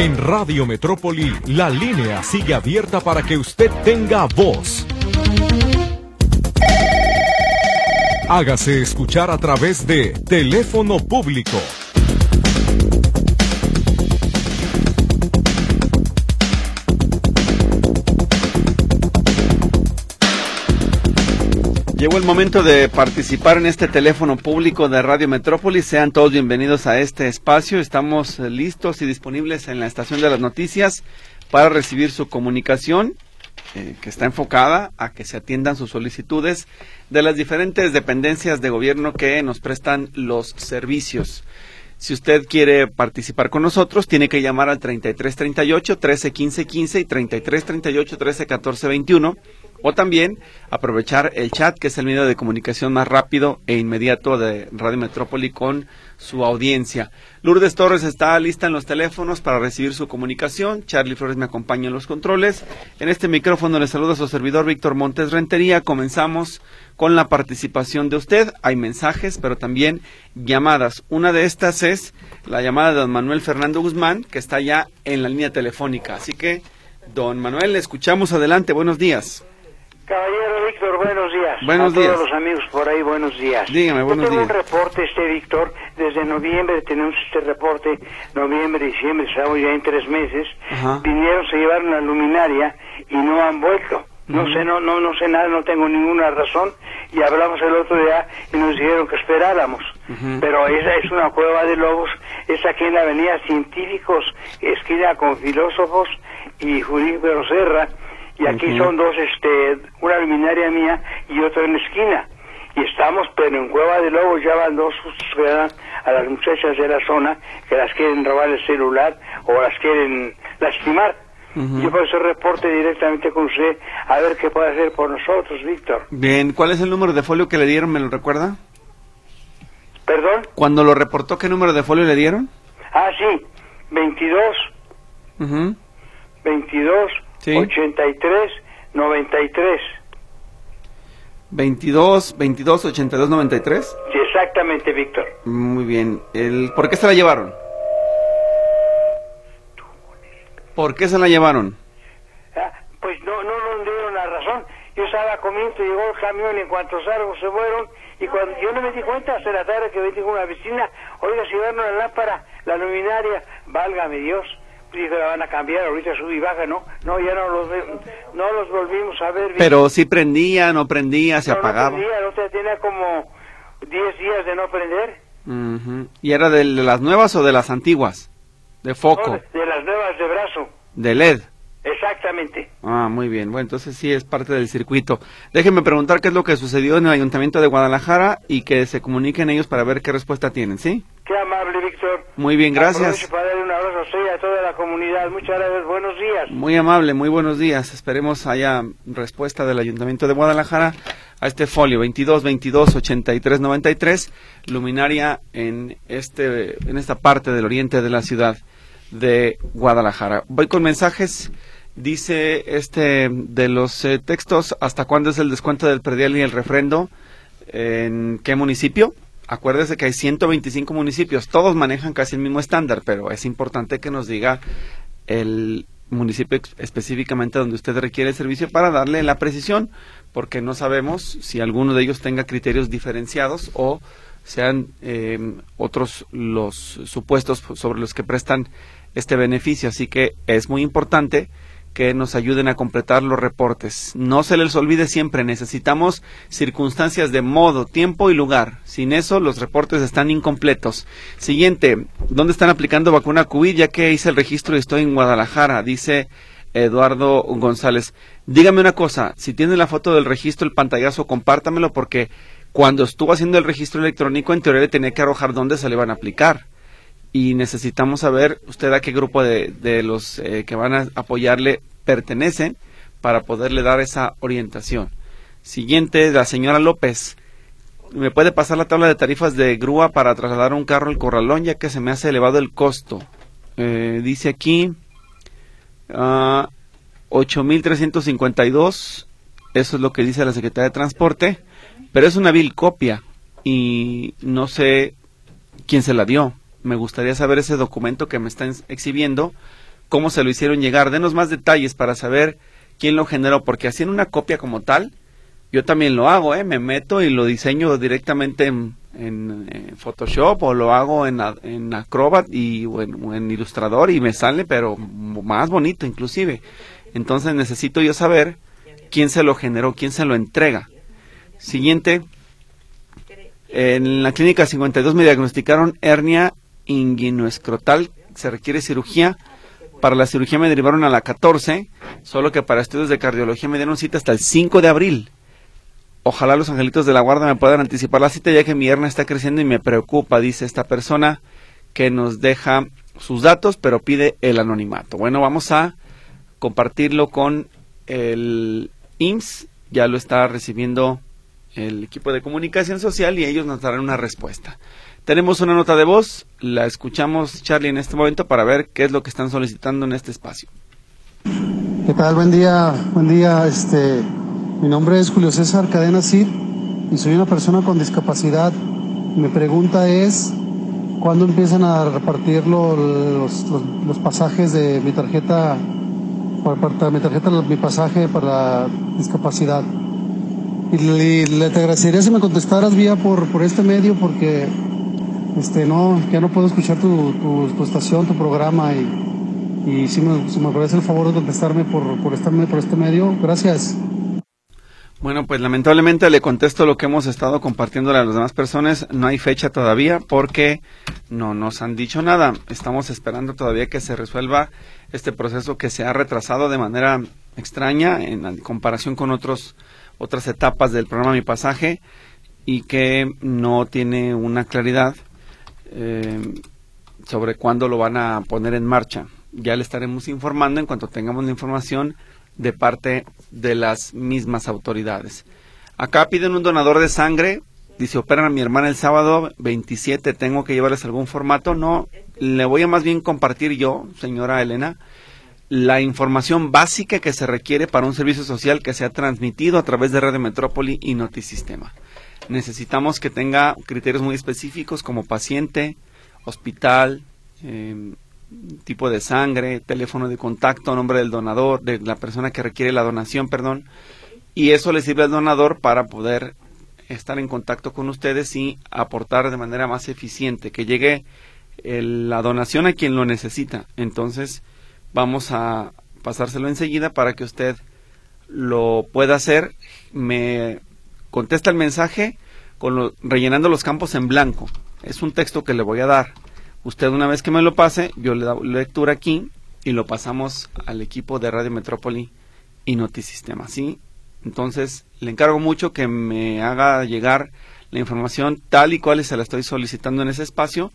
En Radio Metrópoli, la línea sigue abierta para que usted tenga voz. Hágase escuchar a través de teléfono público Llegó el momento de participar en este teléfono público de Radio Metrópolis. Sean todos bienvenidos a este espacio. Estamos eh, listos y disponibles en la estación de las noticias para recibir su comunicación eh, que está enfocada a que se atiendan sus solicitudes de las diferentes dependencias de gobierno que nos prestan los servicios. Si usted quiere participar con nosotros, tiene que llamar al 3338 1315 15 y 3338 1314 21 o también aprovechar el chat, que es el medio de comunicación más rápido e inmediato de Radio Metrópoli con su audiencia. Lourdes Torres está lista en los teléfonos para recibir su comunicación. Charlie Flores me acompaña en los controles. En este micrófono le saluda a su servidor Víctor Montes Rentería. Comenzamos con la participación de usted. Hay mensajes, pero también llamadas. Una de estas es la llamada de don Manuel Fernando Guzmán, que está ya en la línea telefónica. Así que, don Manuel, le escuchamos adelante. Buenos días. Caballero Víctor, buenos días. Buenos a días. todos los amigos por ahí, buenos días. Dígame, buenos Yo tengo días. un reporte, este Víctor, desde noviembre tenemos este reporte, noviembre, diciembre, estamos ya en tres meses. Ajá. Vinieron, se llevaron la luminaria y no han vuelto. No sé, no, no, no sé nada, no tengo ninguna razón. Y hablamos el otro día y nos dijeron que esperáramos. Pero esa es una cueva de lobos, es aquí en la avenida Científicos, esquina con filósofos y Judío Serra. Y aquí son dos, este, una luminaria mía y otra en la esquina. Y estamos, pero en Cueva de Lobos ya van dos a las muchachas de la zona que las quieren robar el celular o las quieren lastimar. Yo por eso reporte directamente con usted a ver qué puede hacer por nosotros, Víctor. Bien, ¿cuál es el número de folio que le dieron? ¿Me lo recuerda? ¿Perdón? Cuando lo reportó, ¿qué número de folio le dieron? Ah, sí, 22, Ujú. 22, Sí. 83, 93. 22, 22, 82, 93. Sí, exactamente, Víctor. Muy bien. El, ¿Por qué se la llevaron? ¿Por qué se la llevaron? Ah, pues no, no nos dieron la razón. Yo estaba comiendo, llegó el camión y en cuanto salgo se fueron. Y cuando yo no me di cuenta hasta la tarde que me dijo una vecina, oiga, si llevaron la lámpara, la luminaria, válgame Dios. Dijo, la van a cambiar, ahorita sube y baja, ¿no? No, ya no los, no los volvimos a ver. Pero si prendía, no prendía, se No, no apagaba. prendía, día tenía como 10 días de no prender. Ujú. ¿Y era de las nuevas o de las antiguas? De foco, No, de las nuevas de brazo. de LED. Exactamente. Ah, muy bien. Bueno, entonces sí es parte del circuito. Déjenme preguntar qué es lo que sucedió en el Ayuntamiento de Guadalajara y que se comuniquen ellos para ver qué respuesta tienen, ¿sí? Qué amable, Víctor. Muy bien, gracias. Aprovecho para darle un abrazo Buenos días. Muy amable, muy buenos días. Esperemos haya respuesta del Ayuntamiento de Guadalajara a este folio 22 22 83 93, luminaria en este en esta parte del oriente de la ciudad de Guadalajara. Voy con mensajes. Dice este de los eh, textos, ¿hasta cuándo es el descuento del predial y el refrendo? ¿En qué municipio? Acuérdese que hay 125 municipios, todos manejan casi el mismo estándar, pero es importante que nos diga el municipio específicamente donde usted requiere el servicio para darle la precisión, porque no sabemos si alguno de ellos tenga criterios diferenciados o sean eh, otros los supuestos sobre los que prestan este beneficio. Así que es muy importante que nos ayuden a completar los reportes. No se les olvide siempre, necesitamos circunstancias de modo, tiempo y lugar. Sin eso, los reportes están incompletos. Siguiente, ¿dónde están aplicando vacuna COVID? Ya que hice el registro y estoy en Guadalajara, dice Eduardo González. Dígame una cosa, si tiene la foto del registro, el pantallazo, compártamelo porque cuando estuvo haciendo el registro electrónico, en teoría le tenía que arrojar dónde se le van a aplicar y necesitamos saber usted a qué grupo de, los eh, que van a apoyarle pertenecen para poderle dar esa orientación. Siguiente, la señora López. ¿Me puede pasar la tabla de tarifas de grúa para trasladar un carro al corralón ya que se me hace elevado el costo? Eh, dice aquí ah, 8.352, eso es lo que dice la Secretaría de Transporte, pero es una vil copia y no sé quién se la dio. Me gustaría saber ese documento que me están exhibiendo cómo se lo hicieron llegar. Denos más detalles para saber quién lo generó, porque haciendo una copia como tal, yo también lo hago, ¿eh? Me meto y lo diseño directamente en, Photoshop o lo hago en, en Acrobat y o en, Illustrator y me sale, pero más bonito inclusive. Entonces necesito yo saber quién se lo generó, quién se lo entrega. Siguiente. En la clínica 52 me diagnosticaron hernia inguinoescrotal. Se requiere cirugía. Para la cirugía me derivaron a la 14, solo que para estudios de cardiología me dieron cita hasta el 5 de abril. Ojalá los angelitos de la guarda me puedan anticipar la cita ya que mi hernia está creciendo y me preocupa, dice esta persona que nos deja sus datos pero pide el anonimato. Bueno, vamos a compartirlo con el IMSS, ya lo está recibiendo el equipo de comunicación social y ellos nos darán una respuesta. Tenemos una nota de voz, la escuchamos Charlie en este momento para ver qué es lo que están solicitando en este espacio. ¿Qué tal? Buen día, buen día, este mi nombre es Julio César Cadena Cid y soy una persona con discapacidad. Mi pregunta es, ¿cuándo empiezan a repartir los, los, pasajes de mi tarjeta, para, mi tarjeta, mi pasaje para discapacidad? Y le, agradecería si me contestaras vía por, por este medio porque este no ya no puedo escuchar tu, tu, estación, tu programa y, y si me, si me parece el favor de contestarme por, por, este, por este medio. Gracias. Bueno, pues lamentablemente le contesto lo que hemos estado compartiendo a las demás personas. No hay fecha todavía porque no nos han dicho nada. Estamos esperando todavía que se resuelva este proceso que se ha retrasado de manera extraña en comparación con otros otras etapas del programa Mi Pasaje y que no tiene una claridad eh, sobre cuándo lo van a poner en marcha. Ya le estaremos informando en cuanto tengamos la información de parte de las mismas autoridades. Acá piden un donador de sangre. Dice, operan a mi hermana el sábado 27, tengo que llevarles algún formato. No, le voy a más bien compartir yo, señora Elena, la información básica que se requiere para un servicio social que se ha transmitido a través de Red Metrópoli y Notisistema. Necesitamos que tenga criterios muy específicos como paciente, hospital, eh, tipo de sangre, teléfono de contacto, nombre del donador, de la persona que requiere la donación, perdón, y eso le sirve al donador para poder estar en contacto con ustedes y aportar de manera más eficiente, que llegue la donación a quien lo necesita. Entonces, vamos a pasárselo enseguida para que usted lo pueda hacer. Me contesta el mensaje con rellenando los campos en blanco. Es un texto que le voy a dar Usted una vez que me lo pase, yo le doy lectura aquí y lo pasamos al equipo de Radio Metrópoli y Notisistema, ¿sí? Entonces, le encargo mucho que me haga llegar la información tal y cual se la estoy solicitando en ese espacio.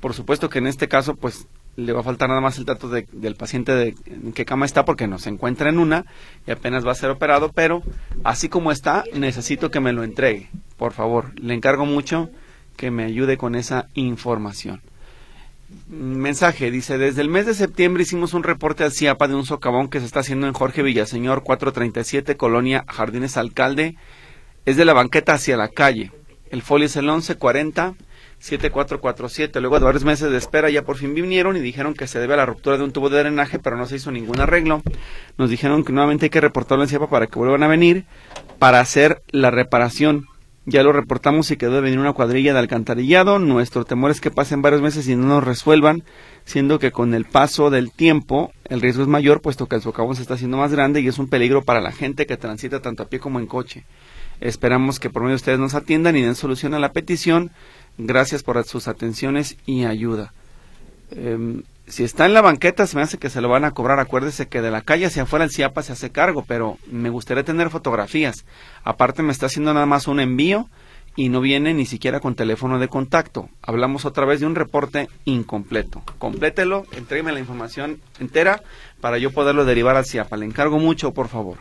Por supuesto que en este caso, pues, le va a faltar nada más el dato del paciente de en qué cama está porque no se encuentra en una y apenas va a ser operado, pero así como está, necesito que me lo entregue. Por favor, le encargo mucho que me ayude con esa información mensaje, dice, desde el mes de septiembre hicimos un reporte al CIAPA de un socavón que se está haciendo en Jorge Villaseñor 437, Colonia Jardines Alcalde. Es de la banqueta hacia la calle. El folio es el 1140 7447. Luego de varios meses de espera ya por fin vinieron y dijeron que se debe a la ruptura de un tubo de drenaje, pero no se hizo ningún arreglo. Nos dijeron que nuevamente hay que reportarlo en CIAPA para que vuelvan a venir para hacer la reparación. Ya lo reportamos y quedó de venir una cuadrilla de alcantarillado. Nuestro temor es que pasen varios meses y no nos resuelvan, siendo que con el paso del tiempo el riesgo es mayor, puesto que el socavón se está haciendo más grande y es un peligro para la gente que transita tanto a pie como en coche. Esperamos que por medio de ustedes nos atiendan y den solución a la petición. Gracias por sus atenciones y ayuda. Em, si está en la banqueta, se me hace que se lo van a cobrar. Acuérdese que de la calle hacia afuera el CIAPA se hace cargo, pero me gustaría tener fotografías. Aparte, me está haciendo nada más un envío y no viene ni siquiera con teléfono de contacto. Hablamos otra vez de un reporte incompleto. Complételo, entrégueme la información entera para yo poderlo derivar al CIAPA. Le encargo mucho, por favor.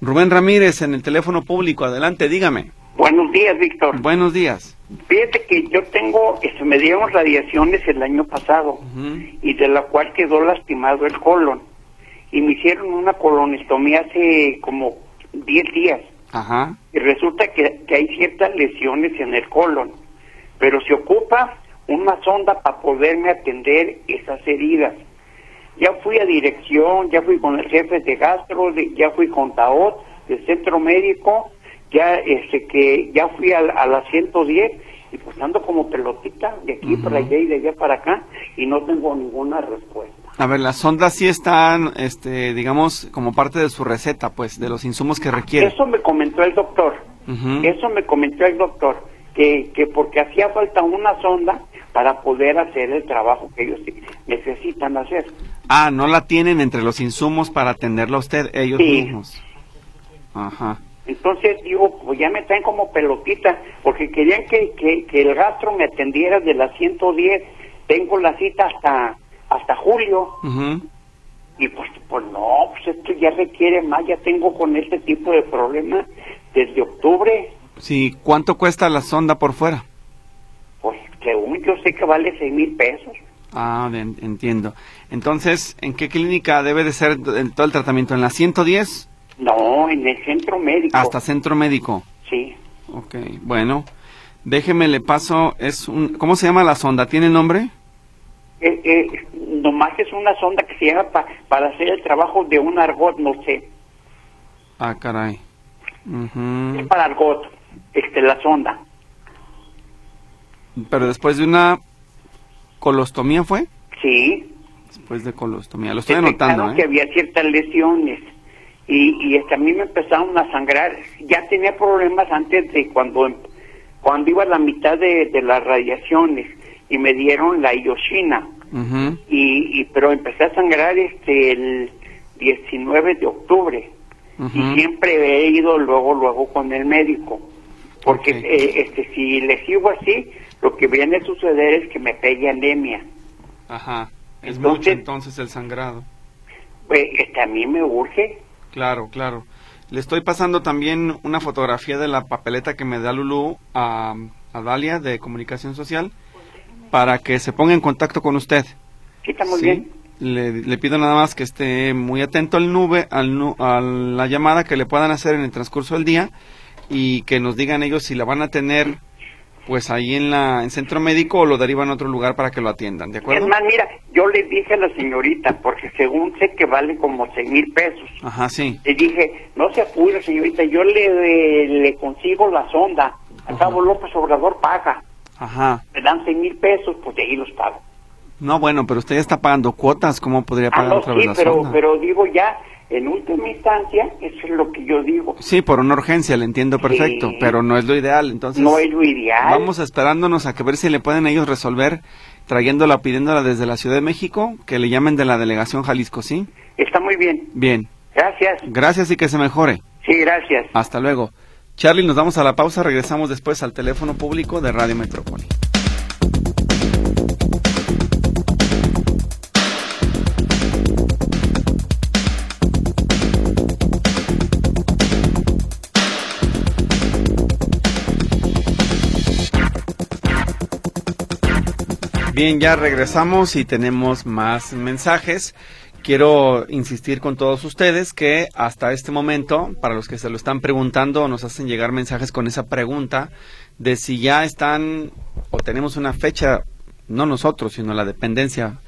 Rubén Ramírez, en el teléfono público, adelante, dígame. Buenos días, Víctor. Buenos días. Fíjate que yo tengo, este, me dieron radiaciones el año pasado y de la cual quedó lastimado el colon. Y me hicieron una colonestomía hace como 10 días. Ajá. Y resulta que, que hay ciertas lesiones en el colon, pero se ocupa una sonda para poderme atender esas heridas. ya fui a dirección, ya fui con el jefe de gastro, de- ya fui con TAOT, del centro médico, ya este que ya fui a, la- a la 110 y pues ando como pelotita de aquí para allá y de allá para acá y no tengo ninguna respuesta. A ver, las sondas sí están, este, digamos, como parte de su receta, pues, de los insumos que requiere. Eso me comentó el doctor. Eso me comentó el doctor, que, que porque hacía falta una sonda para poder hacer el trabajo que ellos necesitan hacer. Ah, no la tienen entre los insumos para atenderlo a usted, ellos Sí. mismos. Ajá. Entonces digo, pues ya me traen como pelotita, porque querían que, que, que el gastro me atendiera de las 110. Tengo la cita hasta hasta julio Ujú. y pues, pues no, pues esto ya requiere más, ya tengo con este tipo de problemas desde octubre, Sí, ¿cuánto cuesta la sonda por fuera? pues según yo sé que vale seis mil pesos. Ah, bien, entiendo. Entonces, ¿en qué clínica debe de ser todo el tratamiento? ¿En la 110? No, en el centro médico. Hasta centro médico. Sí. Ok, bueno. Déjeme, le paso, es un, ¿cómo se llama la sonda? ¿Tiene nombre? Eh, eh, nomás es una sonda que se llama pa- para hacer el trabajo de un argot, no sé. Ah, caray. Es para argot, este, la sonda. Pero después de una colostomía fue? Sí. Después de colostomía. Lo estoy Detectaron anotando, que ¿eh? había ciertas lesiones y, y este, a mí me empezaron a sangrar. Ya tenía problemas antes de cuando cuando iba a la mitad de, de las radiaciones y me dieron la ioshina Ujú. y, y pero empecé a sangrar este el 19 de octubre y siempre he ido luego luego con el médico porque eh, este si le sigo así lo que viene a suceder es que me pegue anemia Ajá. Es Entonces- mucho entonces el sangrado. pues este a mí me urge Claro, claro. Le estoy pasando también una fotografía de la papeleta que me da Lulú a, a Dalia de Comunicación Social para que se ponga en contacto con usted. sí está muy ¿sí? bien Le, le pido nada más que esté muy atento al nube, al nu- a la llamada que le puedan hacer en el transcurso del día y que nos digan ellos si la van a tener pues ahí en la en centro médico o lo derivan a otro lugar para que lo atiendan, ¿de acuerdo? Es más, mira, yo le dije a la señorita, porque según sé que vale como seis mil pesos, Ajá, sí. le dije, no se apure, señorita, yo le, le consigo la sonda. Al cabo López Obrador paga. Ajá. Me dan seis mil pesos, pues de ahí los pago. No, bueno, pero usted ya está pagando cuotas, ¿cómo podría Ah, pagar no, otra vez sí, la pero, pero digo ya, en última instancia, eso es lo que yo digo. Sí, por una urgencia, le entiendo perfecto, Sí. pero no es lo ideal, entonces No es lo ideal. vamos esperándonos a que ver si le pueden ellos resolver trayéndola, pidiéndola desde la Ciudad de México, que le llamen de la delegación Jalisco, ¿sí? Está muy bien. Bien, Gracias. gracias y que se mejore. Sí, gracias. Hasta luego. Charlie, nos vamos a la pausa, regresamos después al teléfono público de Radio Metrópoli. Bien, ya regresamos y tenemos más mensajes. Quiero insistir con todos ustedes que hasta este momento, para los que se lo están preguntando, nos hacen llegar mensajes con esa pregunta de si ya están o tenemos una fecha, no nosotros, sino la dependencia,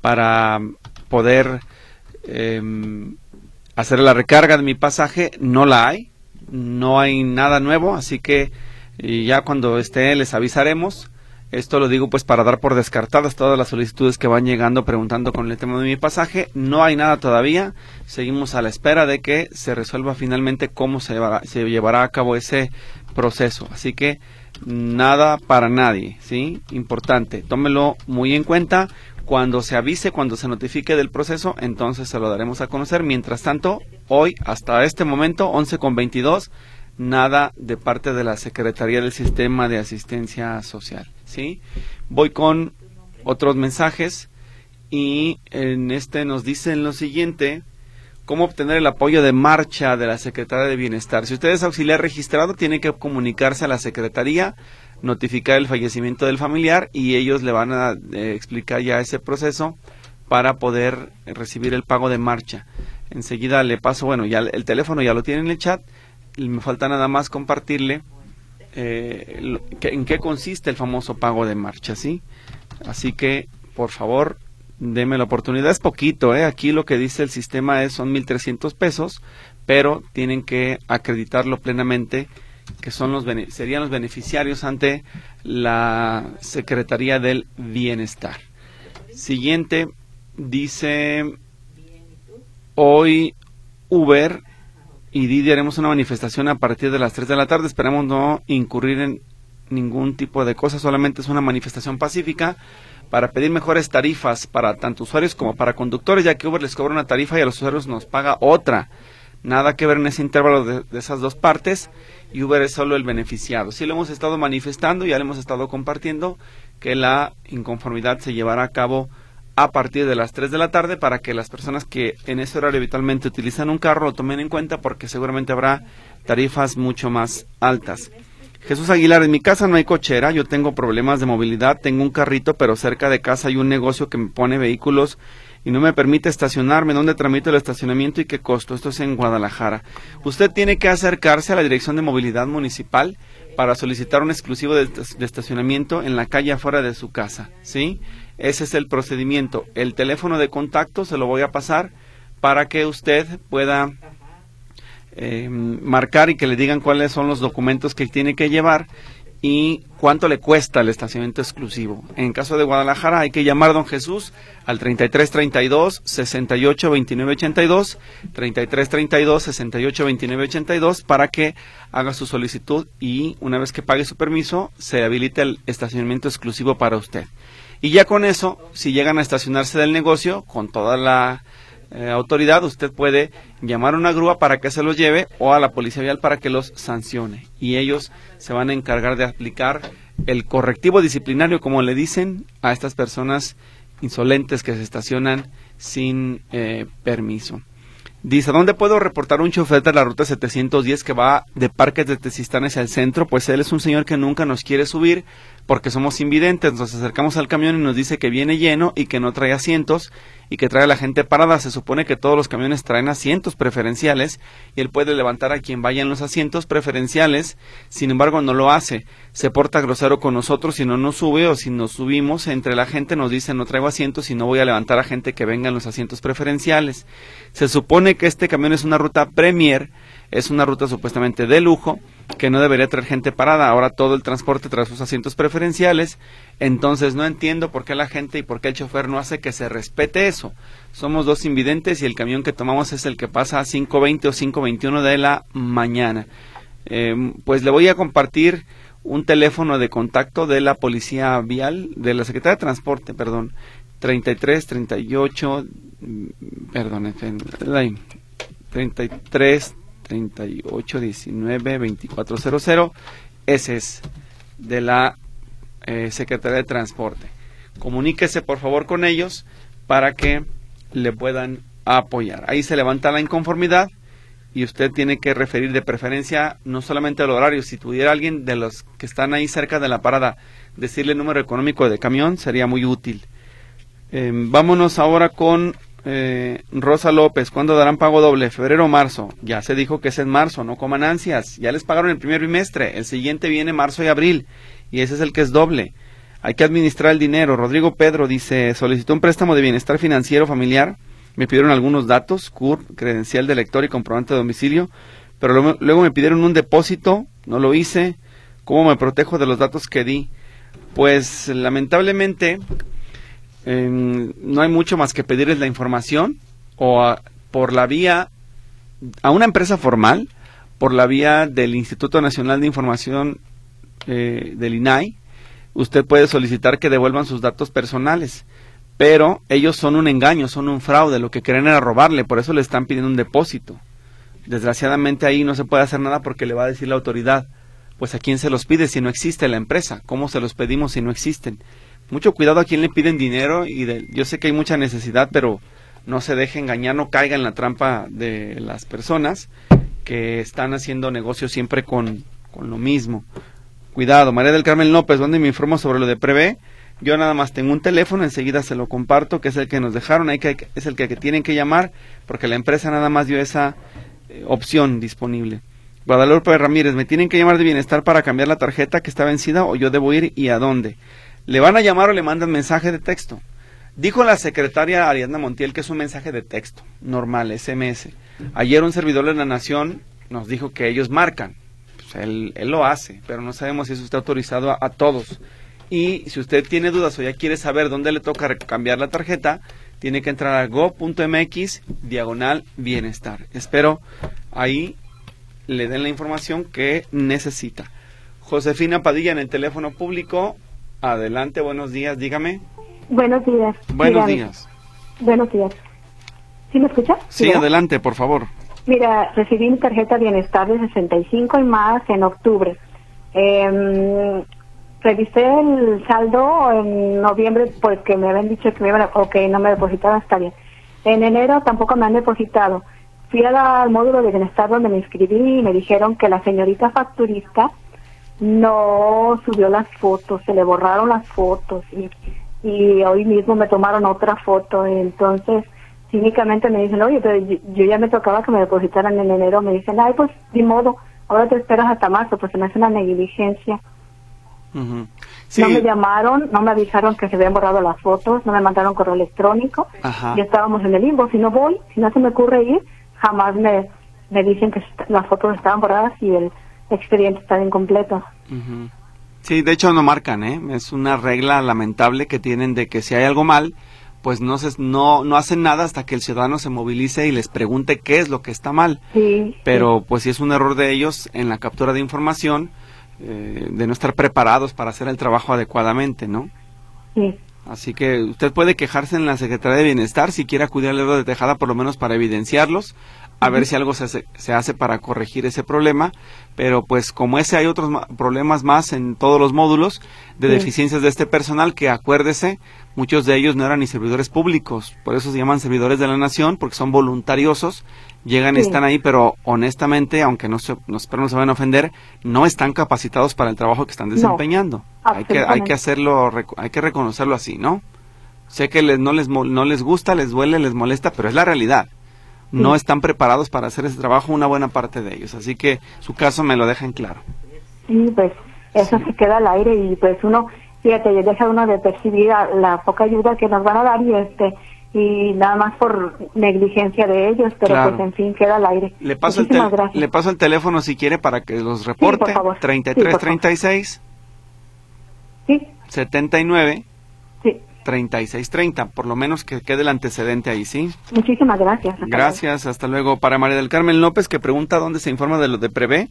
para poder em, hacer la recarga de mi pasaje, no la hay, no hay nada nuevo, así que y ya cuando esté les avisaremos. Esto lo digo pues para dar por descartadas todas las solicitudes que van llegando preguntando con el tema de mi pasaje. No hay nada todavía. Seguimos a la espera de que se resuelva finalmente cómo se llevará, se llevará a cabo ese proceso. Así que nada para nadie, ¿sí? Importante. Tómelo muy en cuenta. Cuando se avise, cuando se notifique del proceso, entonces se lo daremos a conocer. Mientras tanto, hoy, hasta este momento, 11 con 22, nada de parte de la Secretaría del Sistema de Asistencia Social. ¿Sí? Voy con otros mensajes y en este nos dicen lo siguiente. ¿Cómo obtener el apoyo de marcha de la Secretaría de Bienestar? Si usted es auxiliar registrado, tiene que comunicarse a la Secretaría, notificar el fallecimiento del familiar y ellos le van a eh, explicar ya ese proceso para poder recibir el pago de marcha. Enseguida le paso, bueno, ya el teléfono ya lo tiene en el chat, me falta nada más compartirle eh, en qué consiste el famoso pago de marcha, ¿sí? Así que, por favor, deme la oportunidad. Es poquito, ¿eh? Aquí lo que dice el sistema es son 1.300 pesos, pero tienen que acreditarlo plenamente que son los serían los beneficiarios ante la Secretaría del Bienestar. Siguiente dice hoy Uber y Didi haremos una manifestación a partir de las 3 de la tarde. Esperamos no incurrir en ningún tipo de cosa, solamente es una manifestación pacífica para pedir mejores tarifas para tanto usuarios como para conductores, ya que Uber les cobra una tarifa y a los usuarios nos paga otra. Nada que ver en ese intervalo de, de esas dos partes y Uber es solo el beneficiado. Sí lo hemos estado manifestando, ya lo hemos estado compartiendo, que la inconformidad se llevará a cabo a partir de las 3 de la tarde para que las personas que en ese horario habitualmente utilizan un carro lo tomen en cuenta porque seguramente habrá tarifas mucho más altas. Jesús Aguilar, en mi casa no hay cochera, yo tengo problemas de movilidad, tengo un carrito, pero cerca de casa hay un negocio que me pone vehículos y no me permite estacionarme, dónde tramito el estacionamiento y qué costo. Esto es en Guadalajara. Usted tiene que acercarse a la Dirección de Movilidad Municipal para solicitar un exclusivo de, estacionamiento en la calle afuera de su casa, ¿sí? Ese es el procedimiento. El teléfono de contacto se lo voy a pasar para que usted pueda eh, marcar y que le digan cuáles son los documentos que tiene que llevar y cuánto le cuesta el estacionamiento exclusivo. En caso de Guadalajara hay que llamar a don Jesús al 3332 68 29 82, 3332 68 29 82 para que haga su solicitud y una vez que pague su permiso se habilite el estacionamiento exclusivo para usted. Y ya con eso, si llegan a estacionarse del negocio, con toda la eh, autoridad, usted puede llamar a una grúa para que se los lleve o a la policía vial para que los sancione. Y ellos se van a encargar de aplicar el correctivo disciplinario, como le dicen, a estas personas insolentes que se estacionan sin eh, permiso. Dice, ¿dónde puedo reportar un chofer de la ruta 710 que va de Parques de Tezistán hacia el centro? Pues él es un señor que nunca nos quiere subir porque somos invidentes. Nos acercamos al camión y nos dice que viene lleno y que no trae asientos y que trae a la gente parada. Se supone que todos los camiones traen asientos preferenciales y él puede levantar a quien vaya en los asientos preferenciales. Sin embargo, no lo hace. Se porta grosero con nosotros si no nos sube o si nos subimos entre la gente nos dice no traigo asientos y no voy a levantar a gente que venga en los asientos preferenciales. Se supone que este camión es una ruta Premier es una ruta supuestamente de lujo que no debería traer gente parada. Ahora todo el transporte trae sus asientos preferenciales. Entonces no entiendo por qué la gente y por qué el chofer no hace que se respete eso. Somos dos invidentes y el camión que tomamos es el que pasa a 5.20 o 5.21 de la mañana. Eh, pues le voy a compartir un teléfono de contacto de la policía vial, de la Secretaría de Transporte, perdón, 33 38, mm, perdón, 33 38 19 2400. Ese es de la eh, Secretaría de Transporte. Comuníquese por favor con ellos para que le puedan apoyar. Ahí se levanta la inconformidad y usted tiene que referir de preferencia no solamente al horario, si tuviera alguien de los que están ahí cerca de la parada, decirle el número económico de camión sería muy útil. Em, vámonos ahora con eh, Rosa López, ¿cuándo darán pago doble? ¿Febrero o marzo? Ya se dijo que es en marzo, no coman ansias. Ya les pagaron el primer bimestre. El siguiente viene marzo y abril. Y ese es el que es doble. Hay que administrar el dinero. Rodrigo Pedro dice, solicitó un préstamo de bienestar financiero familiar. Me pidieron algunos datos, CURP, credencial de lector y comprobante de domicilio. Pero luego me pidieron un depósito. No lo hice. ¿Cómo me protejo de los datos que di? Pues lamentablemente no hay mucho más que pedirles la información o por la vía a una empresa formal, por la vía del Instituto Nacional de Información eh, del INAI, usted puede solicitar que devuelvan sus datos personales. Pero ellos son un engaño, son un fraude, lo que quieren era robarle, por eso le están pidiendo un depósito. Desgraciadamente ahí no se puede hacer nada porque le va a decir la autoridad, pues a quién se los pide si no existe la empresa, cómo se los pedimos si no existen mucho cuidado a quien le piden dinero y de, yo sé que hay mucha necesidad, pero no se deje engañar, no caiga en la trampa de las personas que están haciendo negocios siempre con, lo mismo. Cuidado, María del Carmen López, ¿dónde me informo sobre lo de Prevé? Yo nada más tengo un teléfono, enseguida se lo comparto, que es el que nos dejaron, hay que, es el que, tienen que llamar, porque la empresa nada más dio esa eh, opción disponible. Guadalupe Ramírez, ¿me tienen que llamar de bienestar para cambiar la tarjeta que está vencida o yo debo ir y a dónde? Le van a llamar o le mandan mensaje de texto. Dijo la secretaria Ariadna Montiel que es un mensaje de texto, normal, SMS. Ayer un servidor de la Nación nos dijo que ellos marcan. Pues él, él lo hace, pero no sabemos si eso está autorizado a, a todos. Y si usted tiene dudas o ya quiere saber dónde le toca cambiar la tarjeta, tiene que entrar a go.mx diagonal bienestar. Espero ahí le den la información que necesita. Josefina Padilla en el teléfono público. Adelante, buenos días, dígame. Buenos días. Buenos días. Buenos días. ¿Sí me escucha? Sí, Mira, adelante, por favor. Mira, recibí mi tarjeta bienestar de 65 y más en octubre. Eh, revisé el saldo en noviembre porque me habían dicho que me iban a... Ok, no me depositaban, está bien. En enero tampoco me han depositado. Fui al módulo de bienestar donde me inscribí y me dijeron que la señorita facturista no subió las fotos, se le borraron las fotos y, y hoy mismo me tomaron otra foto. Entonces, cínicamente me dicen, oye, pero yo, yo ya me tocaba que me depositaran en enero. Me dicen, ay, pues, ni modo, ahora te esperas hasta marzo, pues se me hace una negligencia. Sí, No me llamaron, no me avisaron que se habían borrado las fotos, no me mandaron correo electrónico. Ajá. Y estábamos en el limbo. Si no voy, si no se me ocurre ir, jamás me, me dicen que las fotos estaban borradas y el expediente está incompleto. Ujú. Sí, de hecho no marcan, ¿eh? Es una regla lamentable que tienen de que si hay algo mal, pues no, se, no, no hacen nada hasta que el ciudadano se movilice y les pregunte qué es lo que está mal. Sí. Pero pues si es un error de ellos en la captura de información, eh, de no estar preparados para hacer el trabajo adecuadamente, ¿no? Sí. Así que usted puede quejarse en la Secretaría de Bienestar si quiere acudir al libro de Tejada por lo menos para evidenciarlos, a ver si algo se hace, se hace para corregir ese problema, pero pues como ese hay otros ma- problemas más en todos los módulos de Sí. deficiencias de este personal que acuérdese, muchos de ellos no eran ni servidores públicos, por eso se llaman servidores de la nación porque son voluntariosos, llegan y están ahí, pero honestamente, aunque no se, no, espero no se van a ofender, no están capacitados para el trabajo que están No, desempeñando. hay que hay que hacerlo, hay que reconocerlo así, ¿no? Sé que les, no, les, no les gusta, les duele, les molesta, pero es la realidad. No Sí. están preparados para hacer ese trabajo una buena parte de ellos. Así que su caso me lo deja en claro. Sí, pues eso se queda al aire y pues uno, fíjate, deja uno de percibir a- la poca ayuda que nos van a dar y este y nada más por negligencia de ellos, pero Claro. pues en fin queda al aire. Le paso, el Muchísimas tel- gracias. le paso el teléfono si quiere para que los reporte. por favor. Sí, 33 por favor. 36 Sí, 79 sí. 36 30. Por lo menos que quede el antecedente ahí, ¿sí? Muchísimas gracias. Hasta luego. Gracias, hasta luego. Para María del Carmen López, que pregunta dónde se informa de lo de Prevé,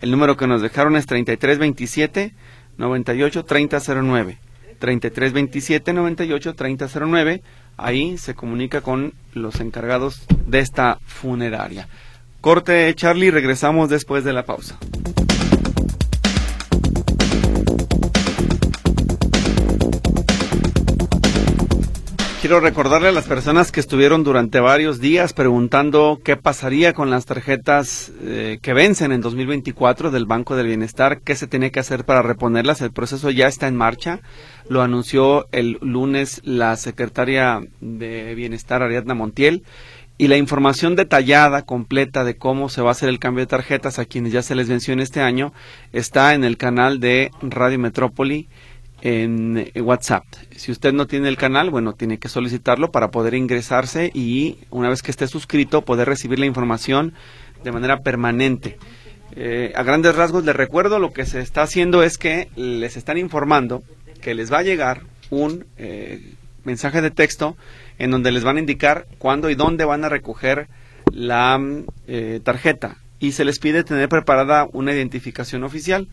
el número que nos dejaron es 3327 98 3009. 3327 98 3009. Ahí se comunica con los encargados de esta funeraria. Corte, Charlie, regresamos después de la pausa. Quiero recordarle a las personas que estuvieron durante varios días preguntando qué pasaría con las tarjetas eh, que vencen en 2024 del Banco del Bienestar, qué se tiene que hacer para reponerlas. El proceso ya está en marcha. Lo anunció el lunes la secretaria de Bienestar, Ariadna Montiel. Y la información detallada, completa de cómo se va a hacer el cambio de tarjetas a quienes ya se les venció en este año, está en el canal de Radio Metrópoli en WhatsApp. Si usted no tiene el canal, bueno, tiene que solicitarlo para poder ingresarse y una vez que esté suscrito poder recibir la información de manera permanente. Eh, a grandes rasgos les recuerdo lo que se está haciendo es que les están informando que les va a llegar un eh, mensaje de texto en donde les van a indicar cuándo y dónde van a recoger la eh, tarjeta y se les pide tener preparada una identificación oficial.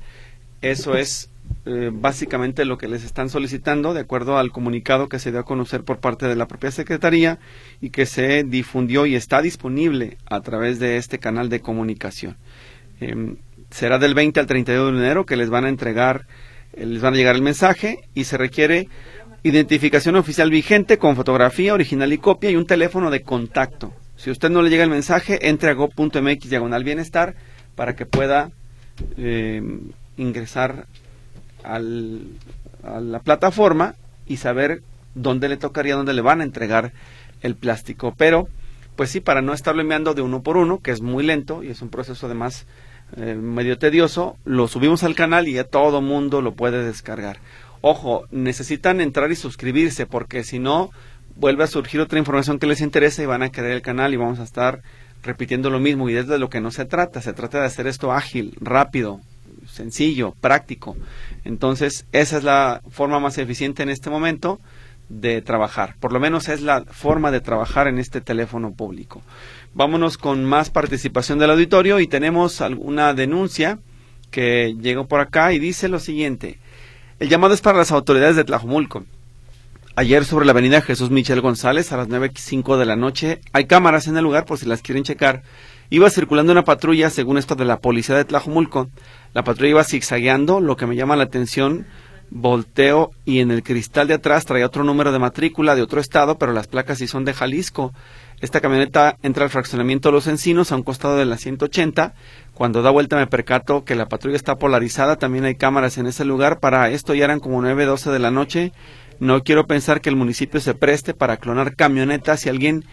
Eso es eh, básicamente lo que les están solicitando de acuerdo al comunicado que se dio a conocer por parte de la propia Secretaría y que se difundió y está disponible a través de este canal de comunicación. Eh, será del 20 al 31 de enero que les van a entregar, eh, les van a llegar el mensaje y se requiere identificación oficial vigente con fotografía original y copia y un teléfono de contacto. Si usted no le llega el mensaje, entre a go.mx diagonal bienestar para que pueda eh, ingresar al, a la plataforma y saber dónde le tocaría, dónde le van a entregar el plástico. Pero, pues sí, para no estarlo enviando de uno por uno, que es muy lento y es un proceso además eh, medio tedioso, lo subimos al canal y ya todo mundo lo puede descargar. Ojo, necesitan entrar y suscribirse porque si no, vuelve a surgir otra información que les interesa y van a querer el canal y vamos a estar repitiendo lo mismo y es de lo que no se trata, se trata de hacer esto ágil, rápido, sencillo, práctico. Entonces, esa es la forma más eficiente en este momento de trabajar. Por lo menos es la forma de trabajar en este teléfono público. Vámonos con más participación del auditorio y tenemos alguna denuncia que llegó por acá y dice lo siguiente. El llamado es para las autoridades de Tlajumulco. Ayer sobre la avenida Jesús Michel González a las 9.05 de la noche hay cámaras en el lugar por si las quieren checar. Iba circulando una patrulla, según esto de la policía de Tlajumulco. La patrulla iba zigzagueando, lo que me llama la atención volteo y en el cristal de atrás trae otro número de matrícula de otro estado, pero las placas sí son de Jalisco. Esta camioneta entra al fraccionamiento de Los Encinos a un costado de la 180. Cuando da vuelta me percato que la patrulla está polarizada, también hay cámaras en ese lugar. Para esto ya eran como 9, 12 de la noche. No quiero pensar que el municipio se preste para clonar camionetas y alguien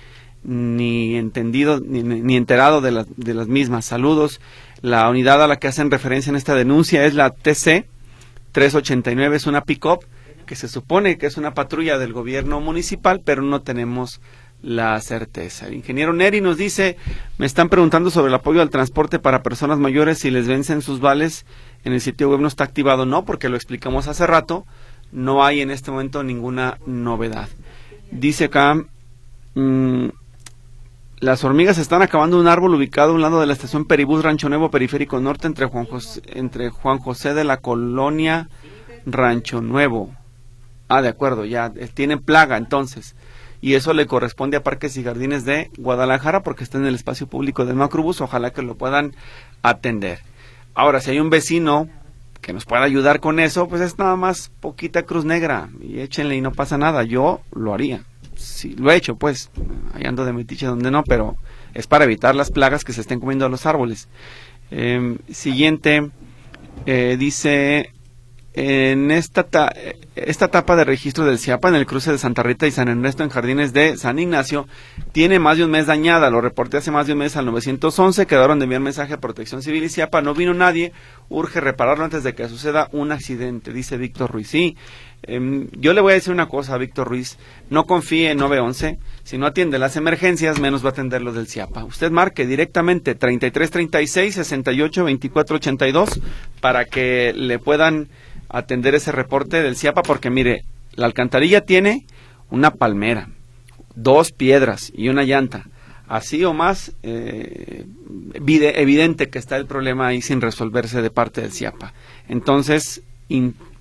ni entendido ni, ni enterado de, de las mismas. Saludos. La unidad a la que hacen referencia en esta denuncia es la TC 389 es una pick-up que se supone que es una patrulla del gobierno municipal, pero no tenemos la certeza. El ingeniero Neri nos dice, me están preguntando sobre el apoyo al transporte para personas mayores si les vencen sus vales en el sitio web no está activado. No, porque lo explicamos hace rato, no hay en este momento ninguna novedad. Dice acá, mmm, las hormigas están acabando un árbol ubicado a un lado de la estación Peribús Rancho Nuevo Periférico Norte entre Juan José, entre Juan José de la colonia Rancho Nuevo. Ah, de acuerdo, ya eh, tienen plaga entonces. Y eso le corresponde a Parques y Jardines de Guadalajara porque está en el espacio público del Macrobús. Ojalá que lo puedan atender. Ahora, si hay un vecino que nos pueda ayudar con eso, pues es nada más poquita cruz negra y échenle y no pasa nada. Yo lo haría sí, lo he hecho, pues, ahí ando de metiche donde no, pero es para evitar las plagas que se estén comiendo a los árboles. Eh, siguiente, eh, dice, en esta, esta etapa de registro del CIAPA en el cruce de Santa Rita y San Ernesto en Jardines de San Ignacio tiene más de un mes dañada. Lo reporté hace más de un mes al 911. Quedaron de enviar mensaje a Protección Civil y CIAPA. No vino nadie. Urge repararlo antes de que suceda un accidente, dice Víctor Ruiz. Sí, eh, yo le voy a decir una cosa a Víctor Ruiz. No confíe en 911. Si no atiende las emergencias, menos va a atender los del CIAPA. Usted marque directamente 3336 68 24 82 para que le puedan atender ese reporte del CIAPA porque mire, la alcantarilla tiene una palmera, dos piedras y una llanta. Así o más eh, evidente que está el problema ahí sin resolverse de parte del CIAPA. Entonces,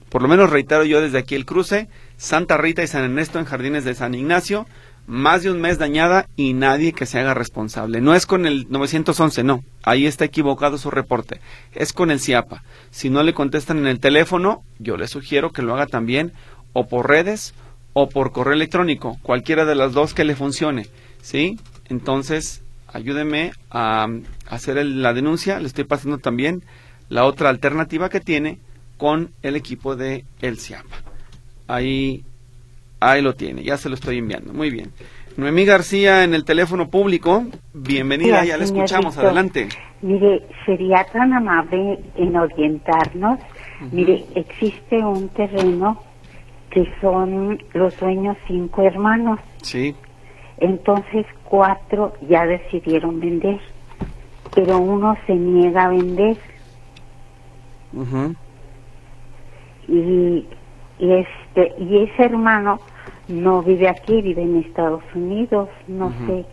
por lo menos reitero yo desde aquí el cruce, Santa Rita y San Ernesto en Jardines de San Ignacio, más de un mes dañada y nadie que se haga responsable. No es con el 911, no. Ahí está equivocado su reporte. Es con el CIAPA. Si no le contestan en el teléfono, yo le sugiero que lo haga también o por redes o por correo electrónico, cualquiera de las dos que le funcione. ¿Sí? Entonces, ayúdeme a hacer la denuncia. Le estoy pasando también la otra alternativa que tiene con el equipo de el CIAPA. Ahí Ahí lo tiene, ya se lo estoy enviando. Muy bien. Noemí García en el teléfono público. Bienvenida, ya la escuchamos. Adelante. Mire, sería tan amable en orientarnos. Mire, existe un terreno que son los dueños cinco hermanos. Sí. Entonces cuatro ya decidieron vender, pero uno se niega a vender. y, y este y ese hermano no vive aquí, vive en Estados Unidos, no sé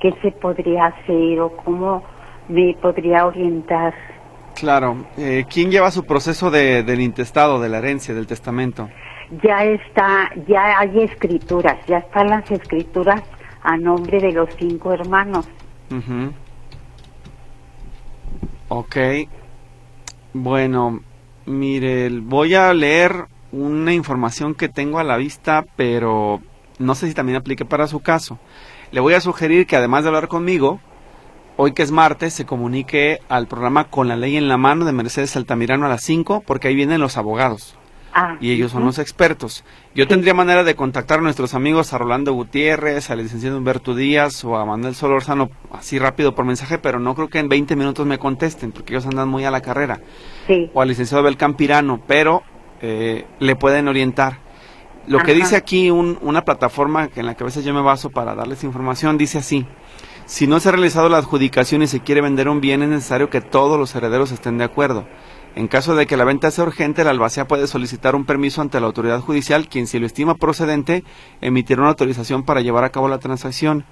qué se podría hacer o cómo me podría orientar. Claro, eh, ¿quién lleva su proceso de, del intestado, de la herencia, del testamento? Ya está, ya hay escrituras, ya están las escrituras a nombre de los cinco hermanos. Ok, bueno, mire, voy a leer una información que tengo a la vista, pero no sé si también aplique para su caso. Le voy a sugerir que además de hablar conmigo, hoy que es martes, se comunique al programa Con la Ley en la Mano de Mercedes Altamirano a las 5, porque ahí vienen los abogados. Ah, y ellos son los expertos. Yo tendría manera de contactar a nuestros amigos a Rolando Gutiérrez, al licenciado Humberto Díaz o a Manuel Solórzano así rápido por mensaje, pero no creo que en 20 minutos me contesten porque ellos andan muy a la carrera. Sí. O al licenciado Belcán Pirano, pero eh, le pueden orientar. Lo que dice aquí un- una plataforma en la que a veces yo me baso para darles información, dice así. Si no se ha realizado la adjudicación y se quiere vender un bien, es necesario que todos los herederos estén de acuerdo. En caso de que la venta sea urgente, la albacea puede solicitar un permiso ante la autoridad judicial, quien si lo estima procedente, emitirá una autorización para llevar a cabo la transacción.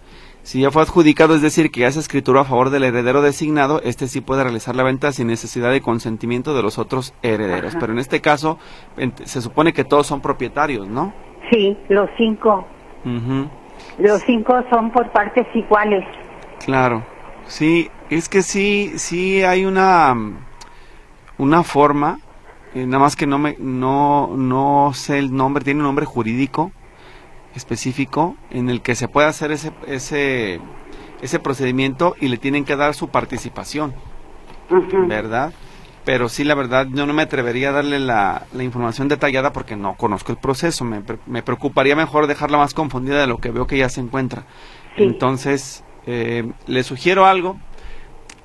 Si ya fue adjudicado, es decir, que ya se escrituró a favor del heredero designado, este sí puede realizar la venta sin necesidad de consentimiento de los otros herederos. Ajá. Pero en este caso, se supone que todos son propietarios, ¿no? Sí, los cinco. Los cinco son por partes iguales. Claro, sí, es que sí, sí hay una, una forma, eh, nada más que no me, no, no sé el nombre, tiene un nombre jurídico específico en el que se puede hacer ese, ese, ese procedimiento y le tienen que dar su participación. ¿verdad? Pero sí, la verdad, yo no me atrevería a darle la, la información detallada porque no conozco el proceso. Me, me preocuparía mejor dejarla más confundida de lo que veo que ya se encuentra. Sí. Entonces, eh, le sugiero algo.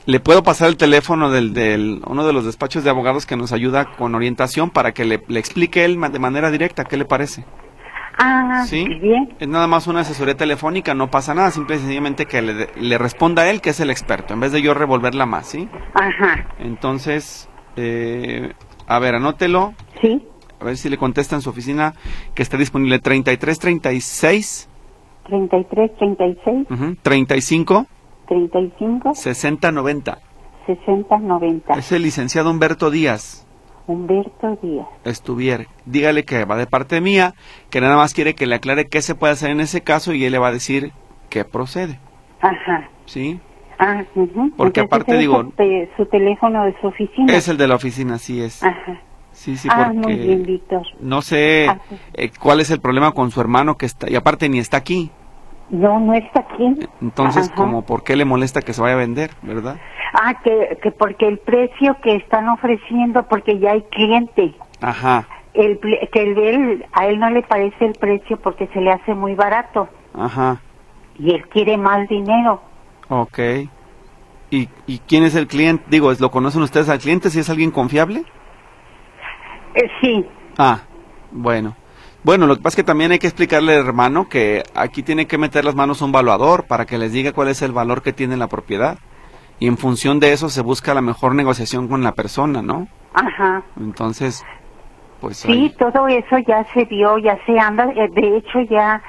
Le puedo pasar el teléfono del, del uno de los despachos de abogados que nos ayuda con orientación para que le, le explique él de manera directa qué le parece. Ah, ¿Sí? bien. Es nada más una asesoría telefónica, no pasa nada, simple y sencillamente que le, le responda a él que es el experto, en vez de yo revolverla más, ¿sí? Ajá. Entonces, eh, a ver, anótelo, Sí. a ver si le contesta en su oficina que está disponible 3336 33, 36, ujú, 35 35, 60 90. 60, 90. Es el licenciado Humberto Díaz. Humberto Díaz. Estuviera. Dígale que va de parte mía, que nada más quiere que le aclare qué se puede hacer en ese caso y él le va a decir qué procede. Ajá. ¿Sí? Ah, ujú. Porque Entonces, aparte digo- es te- su teléfono de su oficina. Es el de la oficina, sí es. Ajá. Sí, sí, ah, porque muy bien, Víctor. no sé Ah, eh, cuál es el problema con su hermano que está, y aparte ni está aquí. No, no está aquí. Entonces, Ajá. como, ¿por qué le molesta que se vaya a vender, verdad? Ah, que, que porque el precio que están ofreciendo, porque ya hay cliente. Ajá, El, que el, él- a él no le parece el precio porque se le hace muy barato ajá, y él quiere más dinero. ok. ¿Y, ¿Y quién es el cliente? Digo, ¿lo conocen ustedes al cliente? ¿Si es alguien confiable? Eh, sí, Ah, bueno. Bueno, lo que pasa es que también hay que explicarle al hermano que aquí tiene que meter las manos un valuador para que les diga cuál es el valor que tiene la propiedad. Y en función de eso se busca la mejor negociación con la persona, ¿no? ajá. Entonces, pues... Sí, ahí- todo eso ya se dio, ya se anda, eh, de hecho ya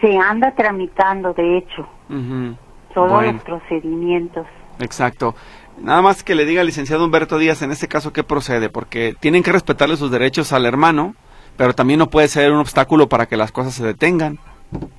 se anda tramitando, de hecho, todos Bueno, los procedimientos. exacto. Nada más que le diga al licenciado Humberto Díaz en este caso qué procede, porque tienen que respetarle sus derechos al hermano, pero también no puede ser un obstáculo para que las cosas se detengan.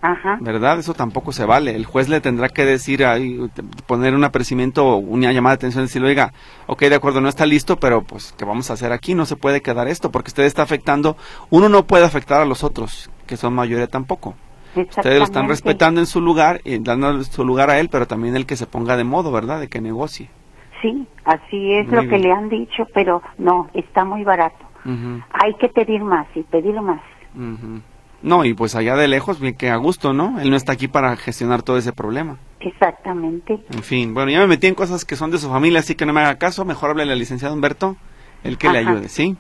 Ajá. ¿verdad? Eso tampoco se vale. El juez le tendrá que decir ahí, poner un apercibimiento o una llamada de atención y decirle, oiga, ok, de acuerdo, no está listo, pero pues, ¿qué vamos a hacer aquí? No se puede quedar esto, porque usted está afectando, uno no puede afectar a los otros, que son mayoría tampoco. Ustedes lo están respetando en su lugar y dando su lugar a él, pero también el que se ponga de modo, ¿verdad? De que negocie. Sí, así es Muy lo que le han dicho, pero no, está muy barato. Hay que pedir más y pedir más. No, y pues allá de lejos, bien que a gusto, ¿no? Él no está aquí para gestionar todo ese problema. Exactamente. En fin, bueno, ya me metí en cosas que son de su familia, así que no me haga caso. Mejor háblele al licenciado Humberto, el que le ayude, ¿sí?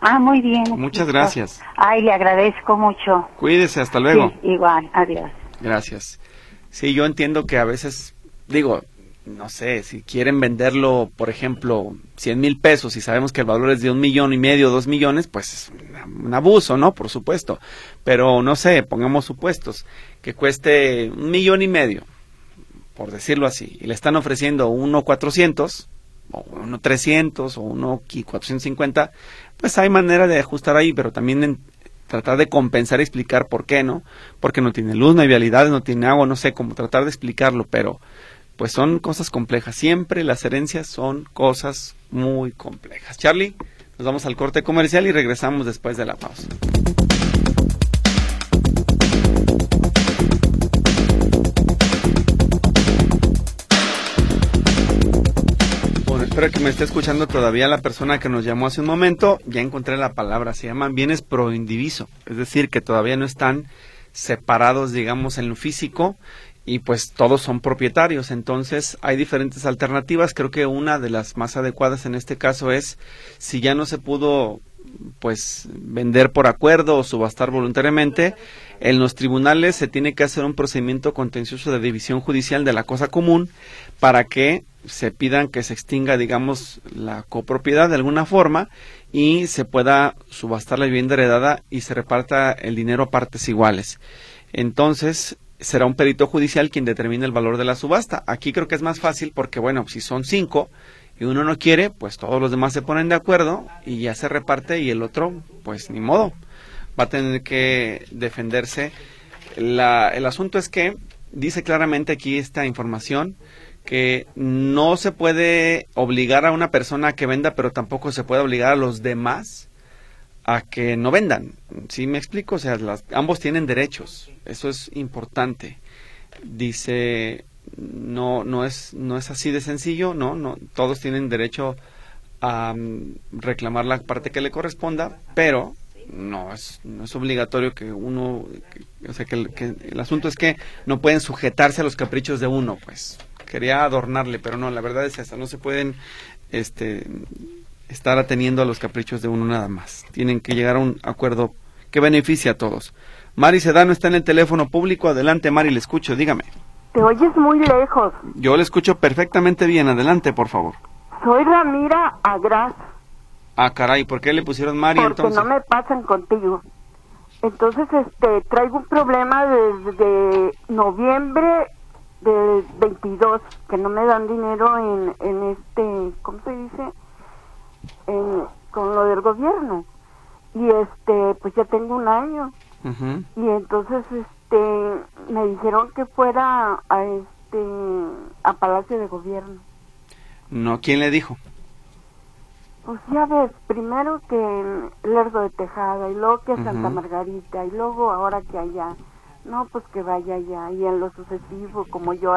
Ah, muy bien. Muchas gracias. Ay, le agradezco mucho. Cuídese, hasta luego. Sí, igual, adiós. Gracias. Sí, yo entiendo que a veces, digo, no sé, si quieren venderlo, por ejemplo, 100 mil pesos y sabemos que el valor es de un millón y medio, dos millones, pues es un- abuso, ¿no? Por supuesto. Pero no sé, pongamos supuestos, que cueste un millón y medio, por decirlo así, y le están ofreciendo uno cuatrocientos, o uno trescientos, o uno qui- 450, pues hay manera de ajustar ahí, pero también en tratar de compensar y explicar por qué, ¿no? Porque no tiene luz, no hay vialidades, no tiene agua, no sé cómo tratar de explicarlo, pero pues son cosas complejas. Siempre las herencias son cosas muy complejas. Charlie, nos vamos al corte comercial y regresamos después de la pausa. Espero que me esté escuchando todavía la persona que nos llamó hace un momento. Ya encontré la palabra, se llaman bienes pro indiviso, es decir, que todavía no están separados, digamos, en lo físico y pues todos son propietarios. Entonces hay diferentes alternativas. Creo que una de las más adecuadas en este caso es si ya no se pudo pues vender por acuerdo o subastar voluntariamente, en los tribunales se tiene que hacer un procedimiento contencioso de división judicial de la cosa común para que se pidan que se extinga, digamos, la copropiedad de alguna forma y se pueda subastar la vivienda heredada y se reparta el dinero a partes iguales. Entonces, será un perito judicial quien determine el valor de la subasta. Aquí creo que es más fácil porque, bueno, si son cinco y uno no quiere, pues todos los demás se ponen de acuerdo y ya se reparte y el otro, pues ni modo, va a tener que defenderse. La, el asunto es que dice claramente aquí esta información que no se puede obligar a una persona que venda, pero tampoco se puede obligar a los demás a que no vendan. ¿Sí me explico? O sea, las, ambos tienen derechos. Eso es importante. Dice, no, no es, no es así de sencillo, no, no, todos tienen derecho a um, reclamar la parte que le corresponda, pero no es, no es obligatorio que uno, o sea, que el asunto es que no pueden sujetarse a los caprichos de uno, pues quería adornarle, pero no, la verdad es esa, no se pueden este, estar ateniendo a los caprichos de uno nada más. Tienen que llegar a un acuerdo que beneficie a todos. Mari Sedano está en el teléfono público. Adelante, Mari, le escucho, dígame. Te oyes muy lejos. Yo le escucho perfectamente bien. Adelante, por favor. Soy Ramira Agras. Ah, caray, ¿por qué le pusieron Mari Porque entonces? no me pasan contigo. Entonces, este, traigo un problema desde noviembre del 22, que no me dan dinero en, en este, ¿cómo se dice? En, con lo del gobierno. Y este, pues ya tengo un año. Y entonces, este, me dijeron que fuera a este, a Palacio de Gobierno. No, ¿quién le dijo? Pues ya ves, primero que en Lerdo de Tejada y luego que a Santa. Margarita y luego ahora que allá. No, pues que vaya allá y en lo sucesivo, como yo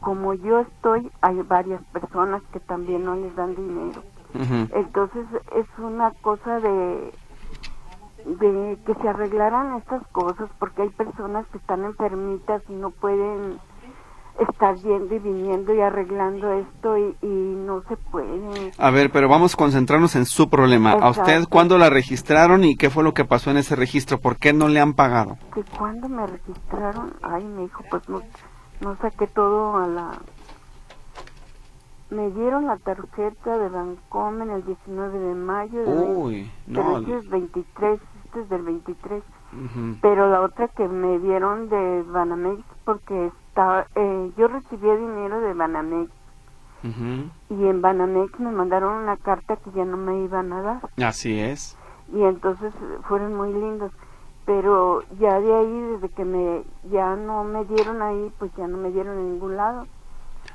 como yo estoy, hay varias personas que también no les dan dinero. Entonces es una cosa de de que se arreglaran estas cosas porque hay personas que están enfermitas y no pueden estar yendo y viniendo y arreglando esto y, y no se puede. A ver, pero vamos a concentrarnos en su problema. ¿A usted cuándo la registraron y qué fue lo que pasó en ese registro? ¿Por qué no le han pagado? que cuando me registraron, ay, me dijo, pues no, no saqué todo a la... Me dieron la tarjeta de Bancomen el 19 de mayo, de Uy, no. pero este es 23, este es del 23, Ujú. pero la otra que me dieron de Banamex, porque estaba, eh, yo recibí dinero de Banamex, y en Banamex me mandaron una carta que ya no me iban a dar. Así es. y entonces fueron muy lindos pero ya de ahí desde que me ya no me dieron ahí pues ya no me dieron en ningún lado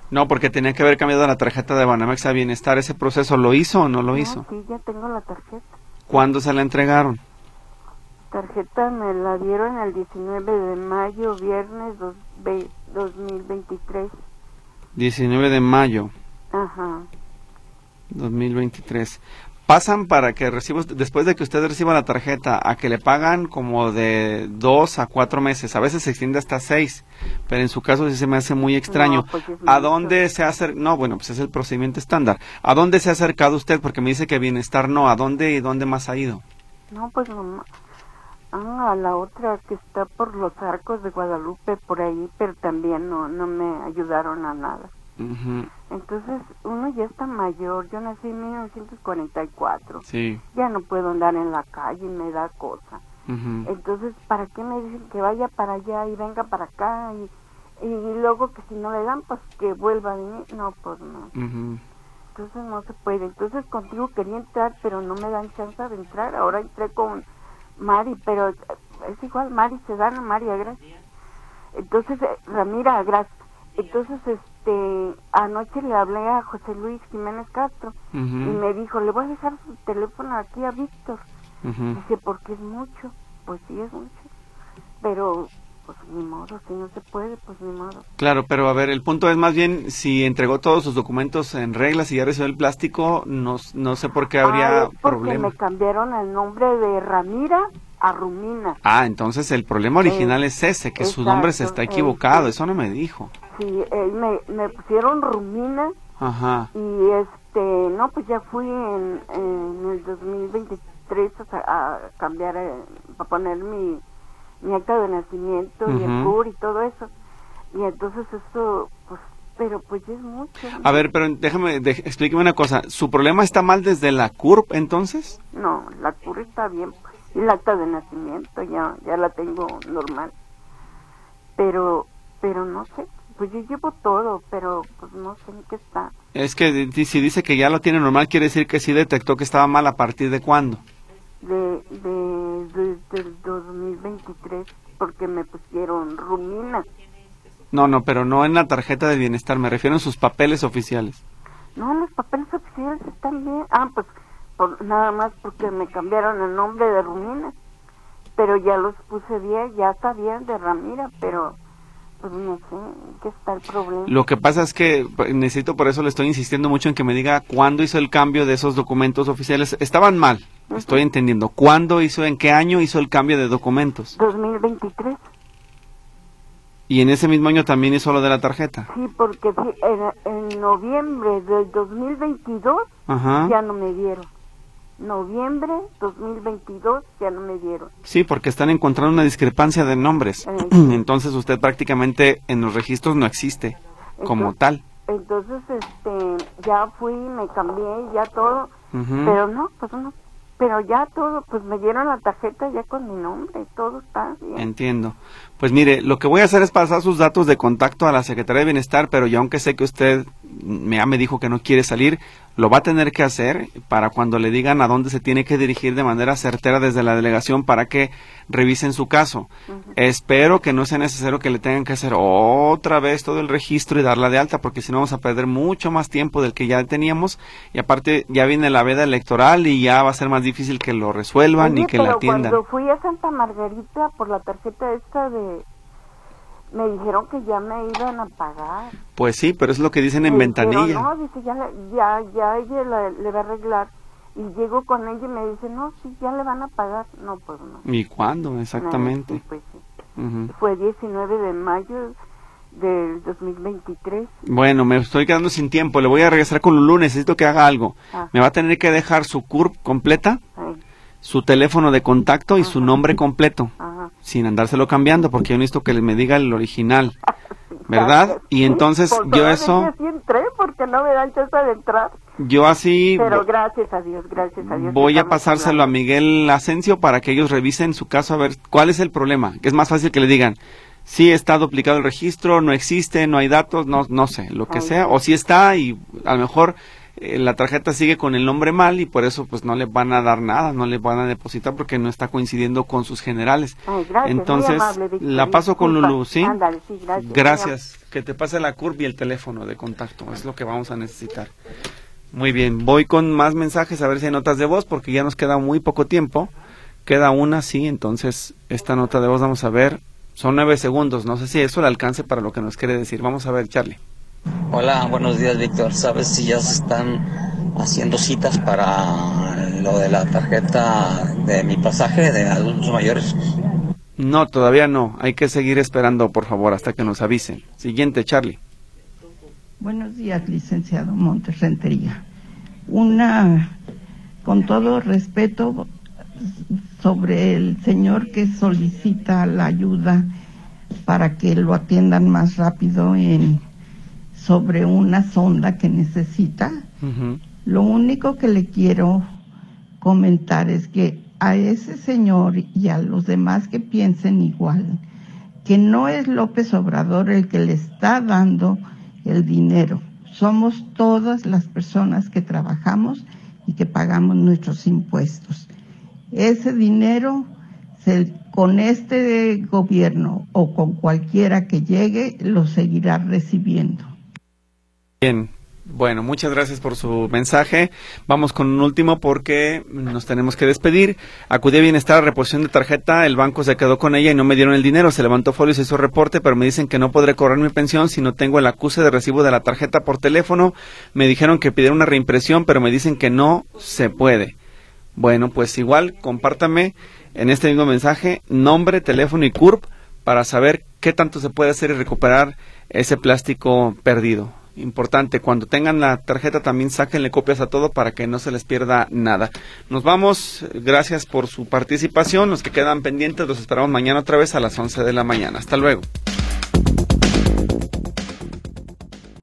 No, porque tenía que haber cambiado la tarjeta de Banamex a Bienestar. ¿Ese proceso lo hizo o no lo No, hizo? sí ya tengo la tarjeta ¿Cuándo se la entregaron? tarjeta me la dieron el 19 de mayo viernes dos, ve- 2023 19 de mayo ajá 2023. Pasan para que reciba, después de que usted reciba la tarjeta, a que le pagan como de dos a cuatro meses. A veces se extiende hasta seis, pero en su caso sí se me hace muy extraño. No, pues es ¿A dónde se ha acercado? No, bueno, pues es el procedimiento estándar. ¿A dónde se ha acercado usted? Porque me dice que bienestar no. ¿A dónde y dónde más ha ido? no pues mamá ah, a la otra que está por los arcos de Guadalupe por ahí pero también no no me ayudaron a nada Ujú, Entonces, uno ya está mayor. Yo nací en 1944. Sí. Ya no puedo andar en la calle, me da cosa. Entonces, ¿para qué me dicen que vaya para allá y venga para acá? Y, y luego que si no le dan, pues que vuelva a venir. No, pues no. Entonces no se puede. Entonces contigo quería entrar, pero no me dan chance de entrar. Ahora entré con Mari, pero es igual, Mari Sedano, Mari Agras. Entonces, eh, Ramira Agras. Entonces, este, anoche le hablé a José Luis Jiménez Castro y me dijo, le voy a dejar su teléfono aquí a Víctor. Ujú. Dice, porque es mucho. Pues sí, es mucho. Pero pues ni modo, si no se puede, pues ni modo. Claro, pero a ver, el punto es más bien si entregó todos sus documentos en reglas y ya recibió el plástico, no, no sé por qué habría Ah, porque problema. me cambiaron el nombre de Ramira a Rumina. Ah, entonces el problema original es ese, que su nombre se está equivocado, eh, eso no me dijo. Sí, eh, me, me pusieron Rumina Ajá. y este, no, pues ya fui en, en el 2023 a, a cambiar, eh, para poner mi, mi acta de nacimiento y el. CUR y todo eso. Y entonces eso, pues, pero pues ya es mucho. ¿no? A ver, pero déjame, de- explíqueme una cosa. ¿Su problema está mal desde la CURP entonces? No, la CUR está bien, pues, y el acta de nacimiento ya, ya la tengo normal. Pero, pero no sé, pues yo llevo todo, pero pues no sé en qué está. Es que si dice que ya lo tiene normal, quiere decir que sí detectó que estaba mal a partir de cuándo. de, de, desde el 2023 porque me pusieron rumina. No, no, pero no en la tarjeta de bienestar, me refiero en sus papeles oficiales. No, los papeles oficiales están bien. Ah, pues por, nada más porque me cambiaron el nombre de rumina. Pero ya los puse bien, ya está bien de Ramira, pero pues no sé qué está el problema. Lo que pasa es que pues, necesito, por eso le estoy insistiendo mucho en que me diga cuándo hizo el cambio de esos documentos oficiales. Estaban mal, estoy entendiendo. ¿Cuándo hizo, en qué año hizo el cambio de documentos? 2023. Y en ese mismo año también hizo lo de la tarjeta. Sí, porque en, en noviembre del 2022 Ajá. ya no me dieron. Noviembre 2022 ya no me dieron. Sí, porque están encontrando una discrepancia de nombres. Eh. Entonces usted prácticamente en los registros no existe como Entonces- tal. Entonces, este, ya fui, me cambié, ya todo, Ujú. pero no, pues no, pero ya todo, pues me dieron la tarjeta ya con mi nombre, todo está bien. Entiendo. Pues mire, lo que voy a hacer es pasar sus datos de contacto a la Secretaría de Bienestar, pero yo aunque sé que usted me, ya me dijo que no quiere salir, lo va a tener que hacer para cuando le digan a dónde se tiene que dirigir de manera certera desde la delegación para que revisen su caso. Espero que no sea necesario que le tengan que hacer otra vez todo el registro y darla de alta, porque si no vamos a perder mucho más tiempo del que ya teníamos y aparte ya viene la veda electoral y ya va a ser más difícil que lo resuelvan Oye, y que la atiendan. cuando fui a Santa Margarita por la tarjeta esta de, me dijeron que ya me iban a pagar. Pues sí, pero es lo que dicen en Me ventanilla. dijeron, no, dice, ya, ya, ya ella la- le va a arreglar. Y llego con ella y me dice, no, sí, ya le van a pagar. No, pues no. ¿Y cuándo exactamente? Sí, pues sí. Ujú. Fue 19 de mayo del 2023. Bueno, me estoy quedando sin tiempo. Le voy a regresar con Lulú. Necesito que haga algo. Ah. Me va a tener que dejar su CURP completa, Ay, su teléfono de contacto y su nombre completo, ajá. Sin andárselo cambiando, porque yo necesito que me diga el original, ¿verdad? Y entonces Por yo eso, sí entré porque no me dan chance de entrar. yo así Pero gracias a Dios, gracias a Dios. voy a pasárselo a. Miguel Asensio para que ellos revisen su caso a ver cuál es el problema. Que es más fácil que le digan, si está duplicado el registro, no existe, no hay datos, no, no sé, lo que Ay, sea, o si está y a lo mejor eh, la tarjeta sigue con el nombre mal y por eso pues no le van a dar nada, no le van a depositar porque no está coincidiendo con sus generales. Ay, gracias, Entonces, amable, la paso con. Lulu, ¿sí? Ándale, sí, gracias. Gracias. Que te pase la curva y el teléfono de contacto, es lo que vamos a necesitar. Muy bien, voy con más mensajes a ver si hay notas de voz porque ya nos queda muy poco tiempo. Queda una, sí, entonces esta nota de voz vamos a ver. Son nueve segundos, no sé si eso le alcance para lo que nos quiere decir. Vamos a ver, Charlie. Hola, buenos días, Víctor. ¿Sabes si ya se están haciendo citas para lo de la tarjeta de mi pasaje de adultos mayores? No, todavía no. Hay que seguir esperando, por favor, hasta que nos avisen. Siguiente, Charlie. Buenos días, licenciado Montes Rentería. Una, con todo respeto, sobre el señor que solicita la ayuda para que lo atiendan más rápido en sobre una sonda que necesita. Lo único que le quiero comentar es que a ese señor y a los demás que piensen igual, que no es López Obrador el que le está dando el dinero. Somos todas las personas que trabajamos y que pagamos nuestros impuestos. Ese dinero se- con este gobierno o con cualquiera que llegue lo seguirá recibiendo. Bien, Bueno, muchas gracias por su mensaje. Vamos con un último porque nos tenemos que despedir. Acudí a Bienestar a reposición de tarjeta, el banco se quedó con ella y no me dieron el dinero. Se levantó folio y se hizo reporte, pero me dicen que no podré cobrar mi pensión si no tengo el acuse de recibo de la tarjeta por teléfono. Me dijeron que pidiera una reimpresión, pero me dicen que no se puede. Bueno, pues igual, compártame en este mismo mensaje nombre, teléfono y CURP para saber qué tanto se puede hacer y recuperar ese plástico perdido importante, cuando tengan la tarjeta también sáquenle copias a todo para que no se les pierda nada. Nos vamos, gracias por su participación, los que quedan pendientes los esperamos mañana otra vez a las 11 de la mañana. Hasta luego.